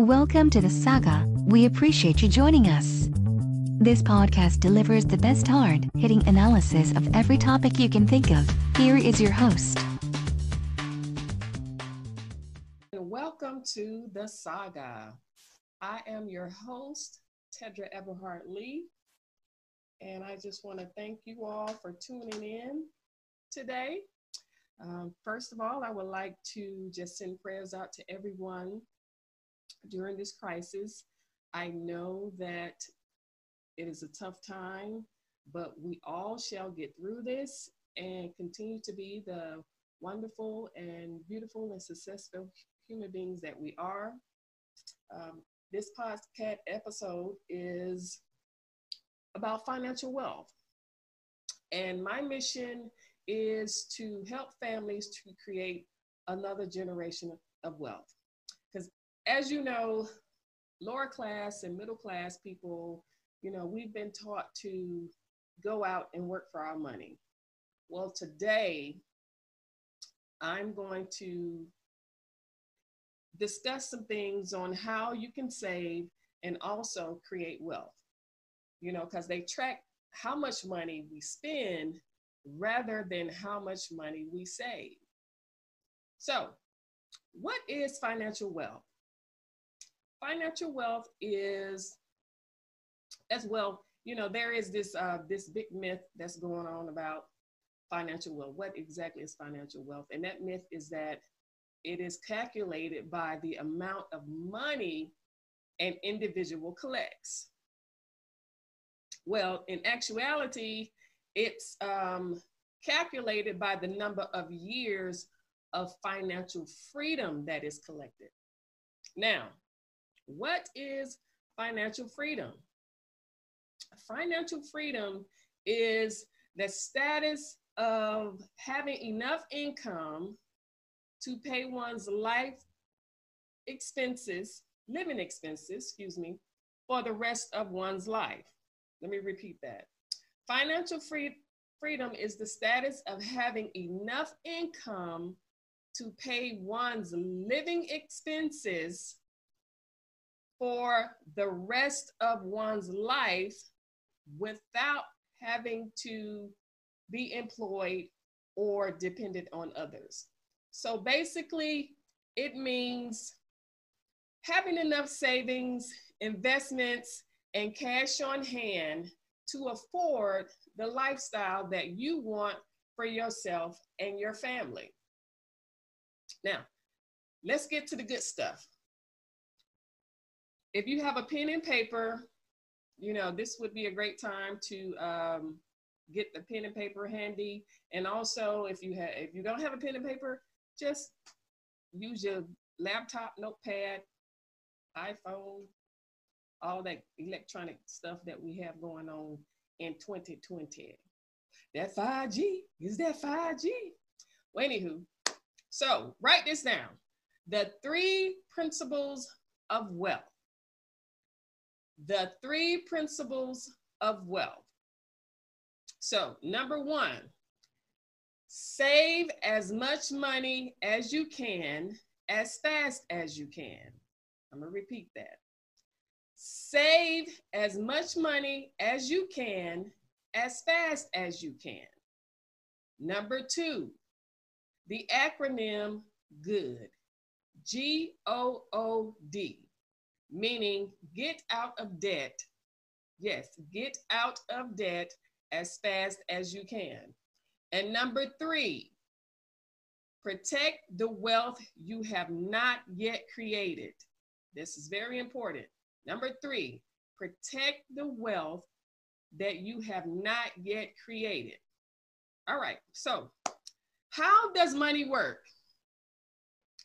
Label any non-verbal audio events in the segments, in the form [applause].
Welcome to the saga. We appreciate you joining us. This podcast delivers the best hard hitting analysis of every topic you can think of. Here is your host. Welcome to the saga. I am your host, Tedra Eberhard Lee, and I just want to thank you all for tuning in today. Um, first of all, I would like to just send prayers out to everyone during this crisis. I know that it is a tough time, but we all shall get through this and continue to be the wonderful and beautiful and successful human beings that we are. Um, this podcast episode is about financial wealth. And my mission is to help families to create another generation of wealth. As you know, lower class and middle class people, you know, we've been taught to go out and work for our money. Well, today, I'm going to discuss some things on how you can save and also create wealth. You know, because they track how much money we spend rather than how much money we save. So, what is financial wealth? Financial wealth is, as well, you know, there is this uh, this big myth that's going on about financial wealth. What exactly is financial wealth? And that myth is that it is calculated by the amount of money an individual collects. Well, in actuality, it's um, calculated by the number of years of financial freedom that is collected. Now, what is financial freedom? Financial freedom is the status of having enough income to pay one's life expenses, living expenses, excuse me, for the rest of one's life. Let me repeat that. Financial free, freedom is the status of having enough income to pay one's living expenses for the rest of one's life without having to be employed or dependent on others. So basically, it means having enough savings, investments, and cash on hand to afford the lifestyle that you want for yourself and your family. Now, let's get to the good stuff. If you have a pen and paper, you know, this would be a great time to um, get the pen and paper handy. And also, if you have, if you don't have a pen and paper, just use your laptop, notepad, iPhone, all that electronic stuff that we have going on in 2020. That 5G, is that 5G? Well, anywho, so write this down. The three principles of wealth. The three principles of wealth. So, number one, save as much money as you can as fast as you can. I'm going to repeat that. Save as much money as you can as fast as you can. Number two, the acronym GOOD, G O O D, meaning get out of debt. Yes, get out of debt as fast as you can. And number three, protect the wealth you have not yet created. This is very important. Number three, protect the wealth that you have not yet created. All right, so how does money work?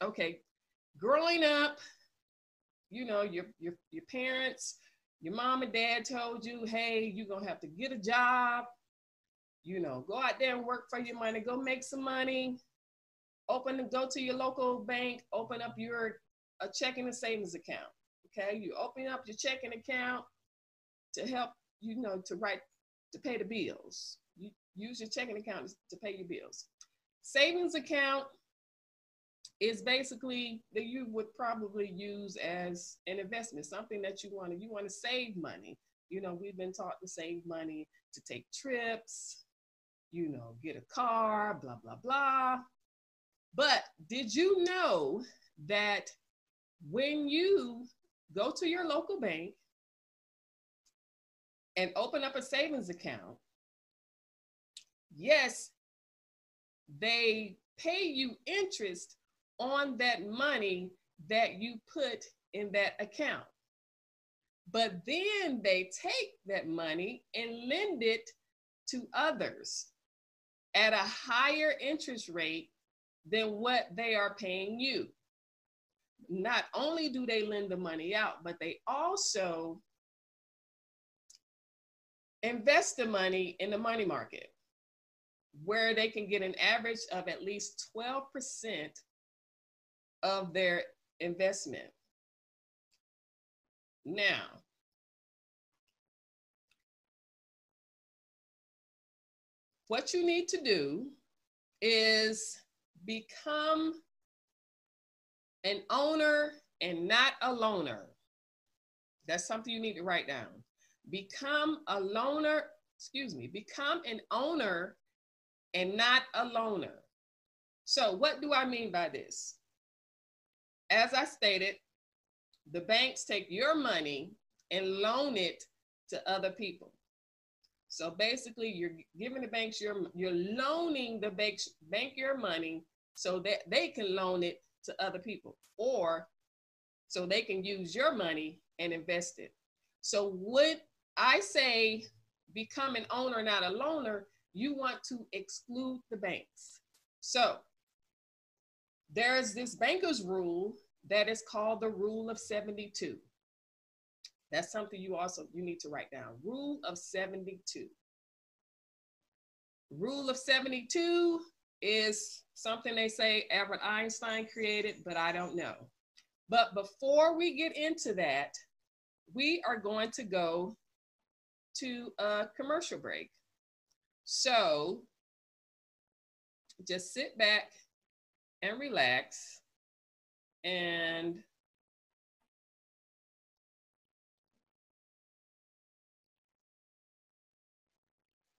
Okay, growing up, you know, your, your, your parents, your mom and dad told you, hey, you're gonna have to get a job, you know, go out there and work for your money, go make some money, open, go to your local bank, open up your a checking and savings account. Okay, you open up your checking account to help you know to write to pay the bills. You use your checking account to pay your bills. Savings account is basically that you would probably use as an investment, something that you want to you want to save money. You know, we've been taught to save money to take trips, you know, get a car, blah blah blah. But did you know that when you go to your local bank and open up a savings account, yes, they pay you interest on that money that you put in that account. But then they take that money and lend it to others at a higher interest rate than what they are paying you. Not only do they lend the money out, but they also invest the money in the money market where they can get an average of at least 12% of their investment. Now, what you need to do is become an owner and not a loner. That's something you need to write down. Become a loner, excuse me, become an owner and not a loner. So, what do I mean by this? As I stated, the banks take your money and loan it to other people. So basically, you're giving the banks your, you're loaning the banks bank your money so that they can loan it to other people, or so they can use your money and invest it. So would I say become an owner, not a loaner? You want to exclude the banks. So there's this banker's rule that is called the rule of 72. That's something you also you need to write down. Rule of 72. Rule of 72 is something they say Albert Einstein created, but I don't know. But before we get into that, we are going to go to a commercial break. So just sit back and relax and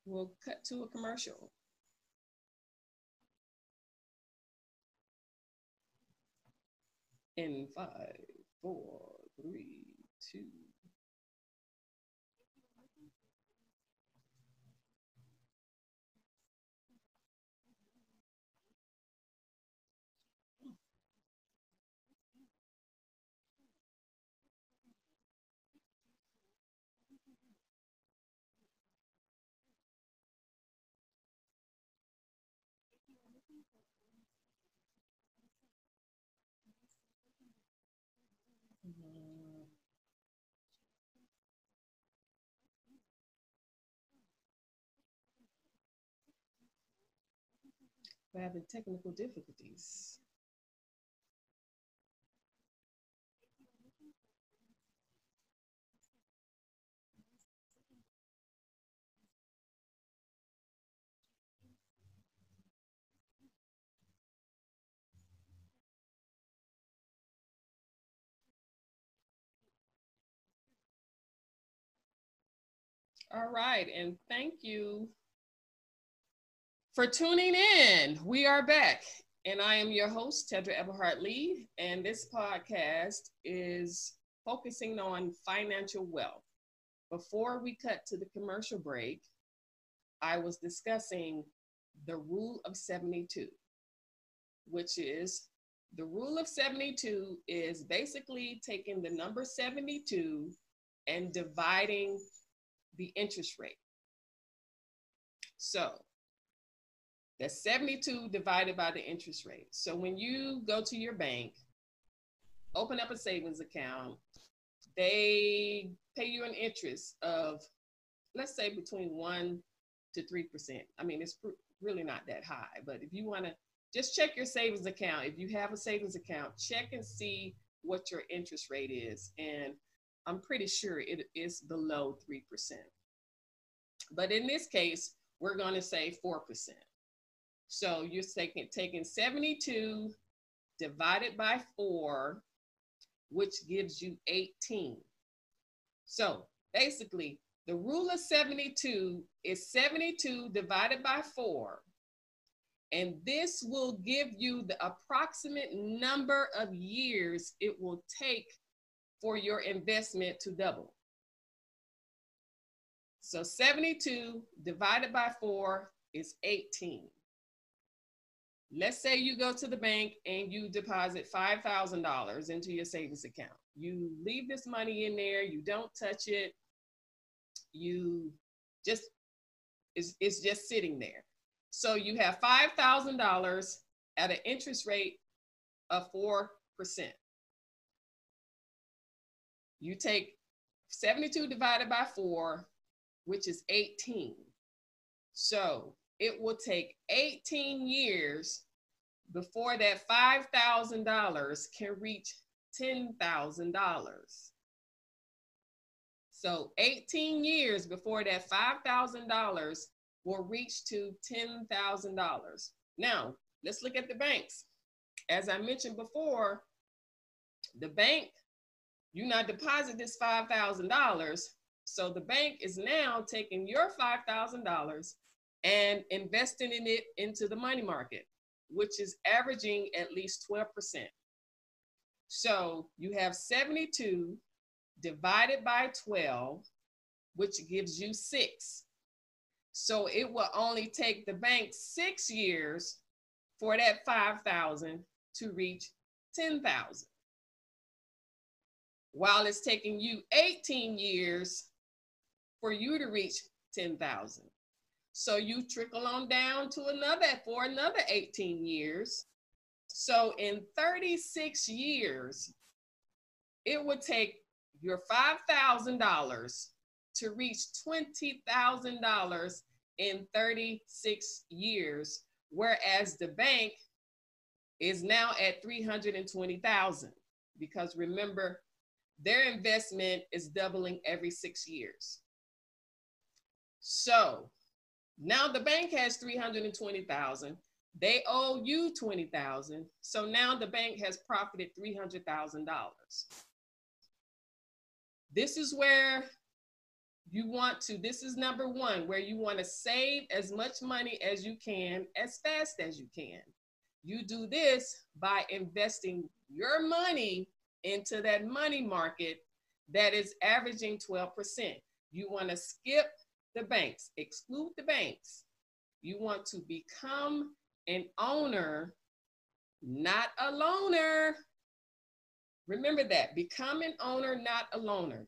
we'll cut to a commercial. In five, four, three, two, We're having technical difficulties. All right, and thank you for tuning in. We are back, and I am your host, Tedra Everhart Lee, and this podcast is focusing on financial wealth. Before we cut to the commercial break, I was discussing the rule of 72, which is the rule of 72 is basically taking the number 72 and dividing the interest rate. So that's 72 divided by the interest rate. So when you go to your bank, open up a savings account, they pay you an interest of, let's say, between 1% to 3%. I mean, it's really not that high, but if you want to just check your savings account, if you have a savings account, check and see what your interest rate is. And I'm pretty sure it is below 3%. But in this case, we're going to say 4%. So you're taking, taking 72 divided by 4, which gives you 18. So basically, the rule of 72 is 72 divided by 4. And this will give you the approximate number of years it will take for your investment to double. So 72 divided by 4 is 18. Let's say you go to the bank and you deposit $5,000 into your savings account. You leave this money in there, you don't touch it, you just, it's, it's just sitting there. So you have $5,000 at an interest rate of 4%. You take 72 divided by 4, which is 18. So it will take 18 years before that $5,000 can reach $10,000. So 18 years before that $5,000 will reach to $10,000. Now, let's look at the banks. As I mentioned before, the bank, you not deposit this $5,000. So the bank is now taking your $5,000 and investing in it into the money market, which is averaging at least 12%. So you have 72 divided by 12, which gives you six. So it will only take the bank six years for that 5,000 to reach 10,000. While it's taking you 18 years for you to reach 10,000. So you trickle on down to another for another 18 years. So in 36 years, it would take your $5,000 to reach $20,000 in 36 years, whereas the bank is now at 320,000 because remember their investment is doubling every 6 years. So, now the bank has 320,000. They owe you 20,000. So now the bank has profited $300,000. This is where you want to, this is number one, where you want to save as much money as you can as fast as you can. You do this by investing your money into that money market that is averaging 12%. You want to skip the banks, exclude the banks. You want to become an owner, not a loaner. Remember that become an owner, not a loaner.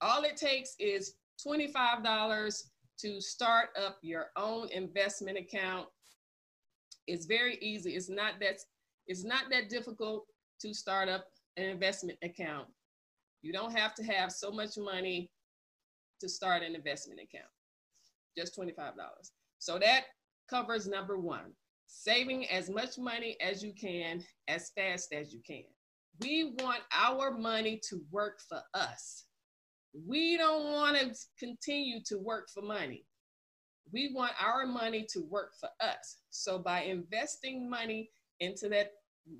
All it takes is $25 to start up your own investment account. It's very easy. It's not that it's not that difficult to start up an investment account. You don't have to have so much money to start an investment account just $25. So that covers number one, saving as much money as you can as fast as you can. We want our money to work for us. We don't want to continue to work for money. We want our money to work for us. So by investing money into that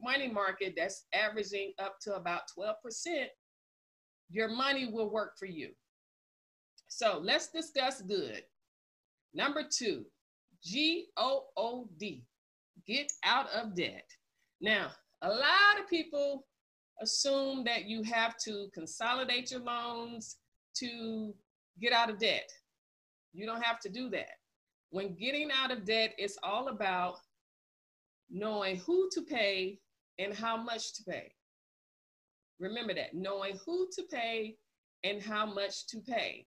money market that's averaging up to about 12%, your money will work for you. So let's discuss good. Number two, G O O D, get out of debt. Now, a lot of people assume that you have to consolidate your loans to get out of debt. You don't have to do that. When getting out of debt, it's all about knowing who to pay and how much to pay. Remember that knowing who to pay and how much to pay.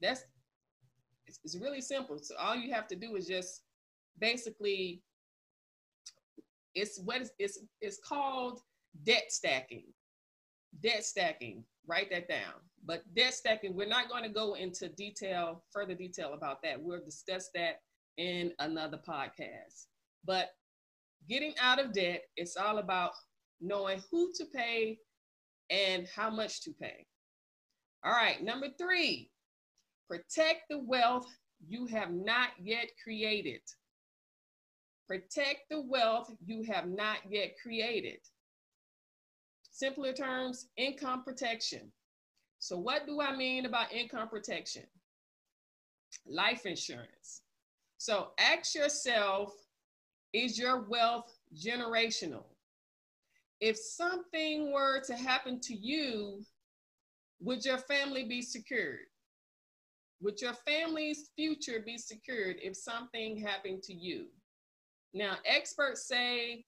That's it's, it's really simple. So all you have to do is just basically, it's what is, it's, it's called debt stacking. Debt stacking, write that down. But debt stacking, we're not going to go into detail, further detail about that. We'll discuss that in another podcast. But getting out of debt, it's all about knowing who to pay and how much to pay. All right, number three, Protect the wealth you have not yet created. Protect the wealth you have not yet created. Simpler terms, income protection. So, what do I mean about income protection? Life insurance. So, ask yourself is your wealth generational? If something were to happen to you, would your family be secured? Would your family's future be secured if something happened to you? Now, experts say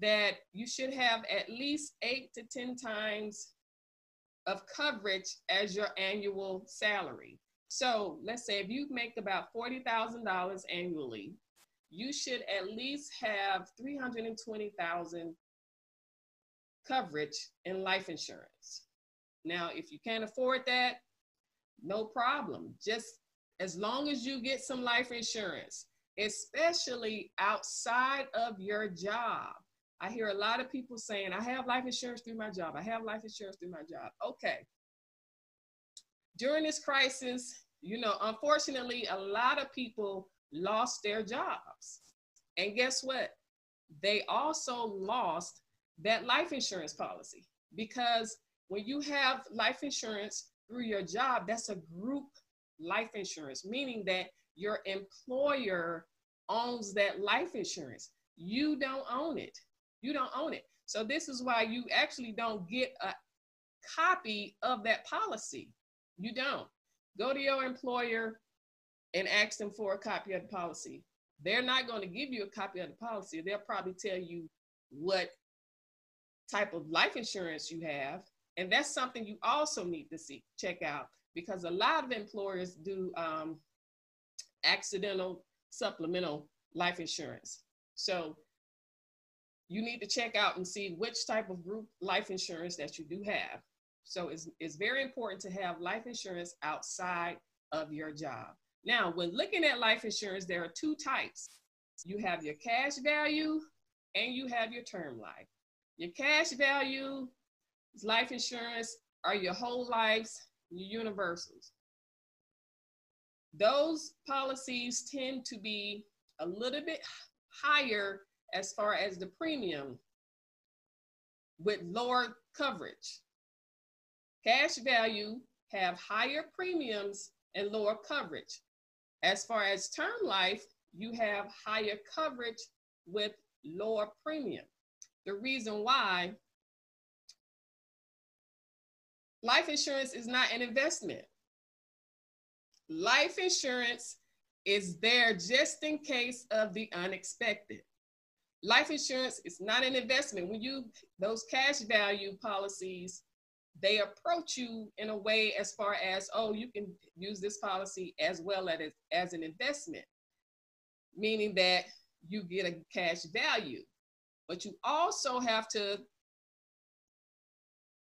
that you should have at least eight to 10 times of coverage as your annual salary. So let's say if you make about $40,000 annually, you should at least have 320,000 coverage in life insurance. Now, if you can't afford that, no problem. Just as long as you get some life insurance, especially outside of your job. I hear a lot of people saying, I have life insurance through my job. I have life insurance through my job. Okay. During this crisis, you know, unfortunately, a lot of people lost their jobs. And guess what? They also lost that life insurance policy because when you have life insurance through your job, that's a group life insurance, meaning that your employer owns that life insurance. You don't own it. You don't own it. So this is why you actually don't get a copy of that policy. You don't. Go to your employer and ask them for a copy of the policy. They're not going to give you a copy of the policy. They'll probably tell you what type of life insurance you have. And that's something you also need to see, check out because a lot of employers do um, accidental supplemental life insurance. So you need to check out and see which type of group life insurance that you do have. So it's, it's very important to have life insurance outside of your job. Now, when looking at life insurance, there are two types. You have your cash value and you have your term life. Your cash value life insurance are your whole lives, your universals. Those policies tend to be a little bit higher as far as the premium with lower coverage. Cash value have higher premiums and lower coverage. As far as term life, you have higher coverage with lower premium. The reason why life insurance is not an investment. Life insurance is there just in case of the unexpected. Life insurance is not an investment. When you, those cash value policies, they approach you in a way as far as, oh, you can use this policy as well as, as an investment, meaning that you get a cash value. But you also have to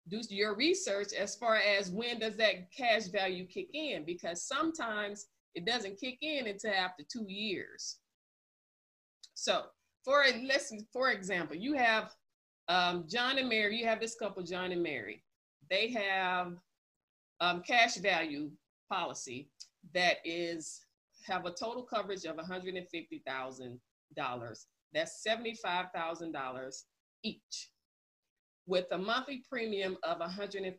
do your research as far as when does that cash value kick in because sometimes it doesn't kick in until after two years. So for a lesson, for example, you have um, John and Mary, you have this couple, John and Mary. They have um, cash value policy that is have a total coverage of $150,000. That's $75,000 each with a monthly premium of $114.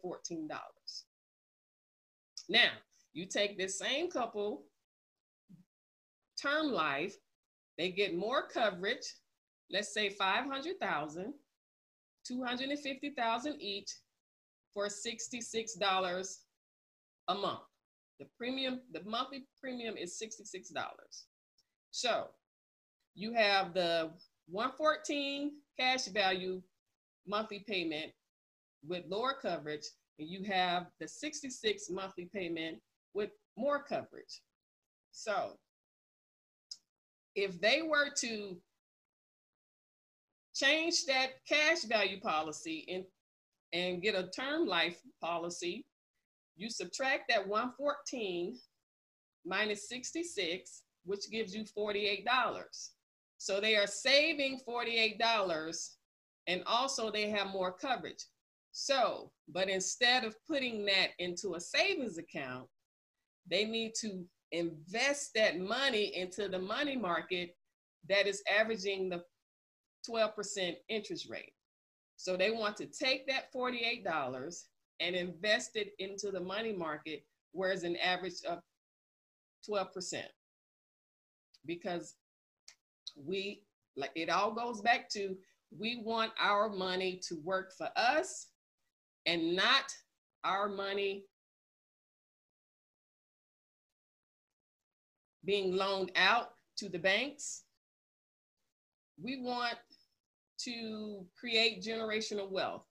Now, you take this same couple term life, they get more coverage, let's say 500,000, 250,000 each for $66 a month. The premium, the monthly premium is $66. So you have the 114 cash value monthly payment with lower coverage, and you have the 66 monthly payment with more coverage. So if they were to change that cash value policy and, and get a term life policy, you subtract that 114 minus 66, which gives you $48. So they are saving $48 and also they have more coverage. So, but instead of putting that into a savings account, they need to invest that money into the money market that is averaging the 12% interest rate. So they want to take that $48 and invest it into the money market, where it's an average of 12%. Because we, like it all goes back to, we want our money to work for us and not our money being loaned out to the banks. We want to create generational wealth.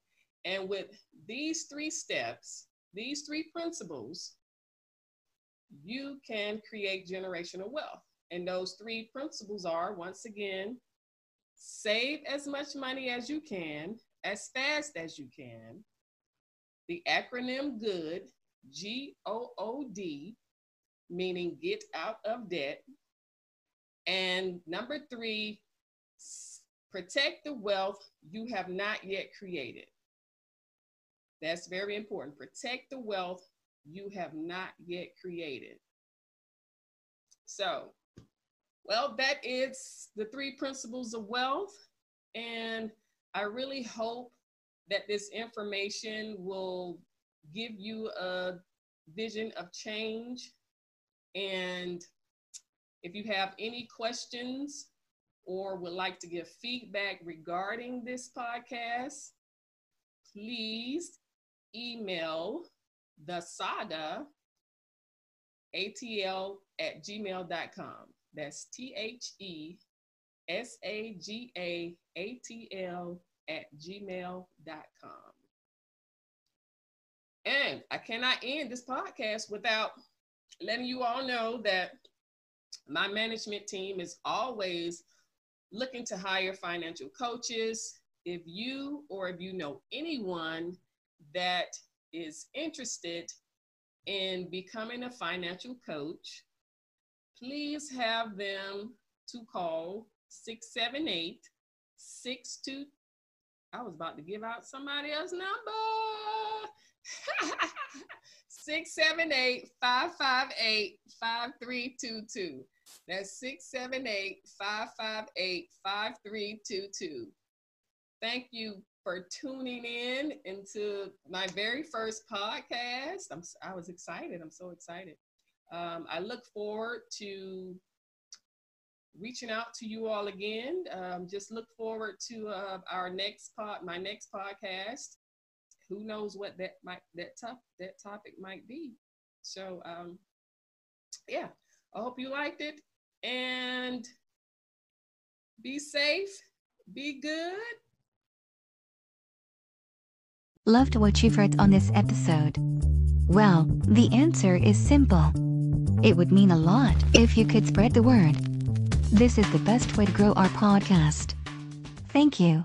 And with these three steps, these three principles, you can create generational wealth. And those three principles are once again, save as much money as you can, as fast as you can. The acronym GOOD, G O O D, meaning get out of debt. And number three, protect the wealth you have not yet created. That's very important. Protect the wealth you have not yet created. So, well, that is the three principles of wealth. And I really hope that this information will give you a vision of change. And if you have any questions or would like to give feedback regarding this podcast, please email the saga atl at gmail.com. That's T H E S A G A A T L at gmail.com. And I cannot end this podcast without letting you all know that my management team is always looking to hire financial coaches. If you or if you know anyone that is interested in becoming a financial coach, please have them to call 678 62. I was about to give out somebody else's number. [laughs] 678 558 5322. That's 678 558 5322. Thank you for tuning in into my very first podcast. I'm, I was excited. I'm so excited. Um, I look forward to reaching out to you all again. Um, just look forward to uh, our next pod, my next podcast. Who knows what that might that top that topic might be. So um, yeah, I hope you liked it and be safe, be good. Loved what you've heard on this episode? Well, the answer is simple. It would mean a lot if you could spread the word. This is the best way to grow our podcast. Thank you.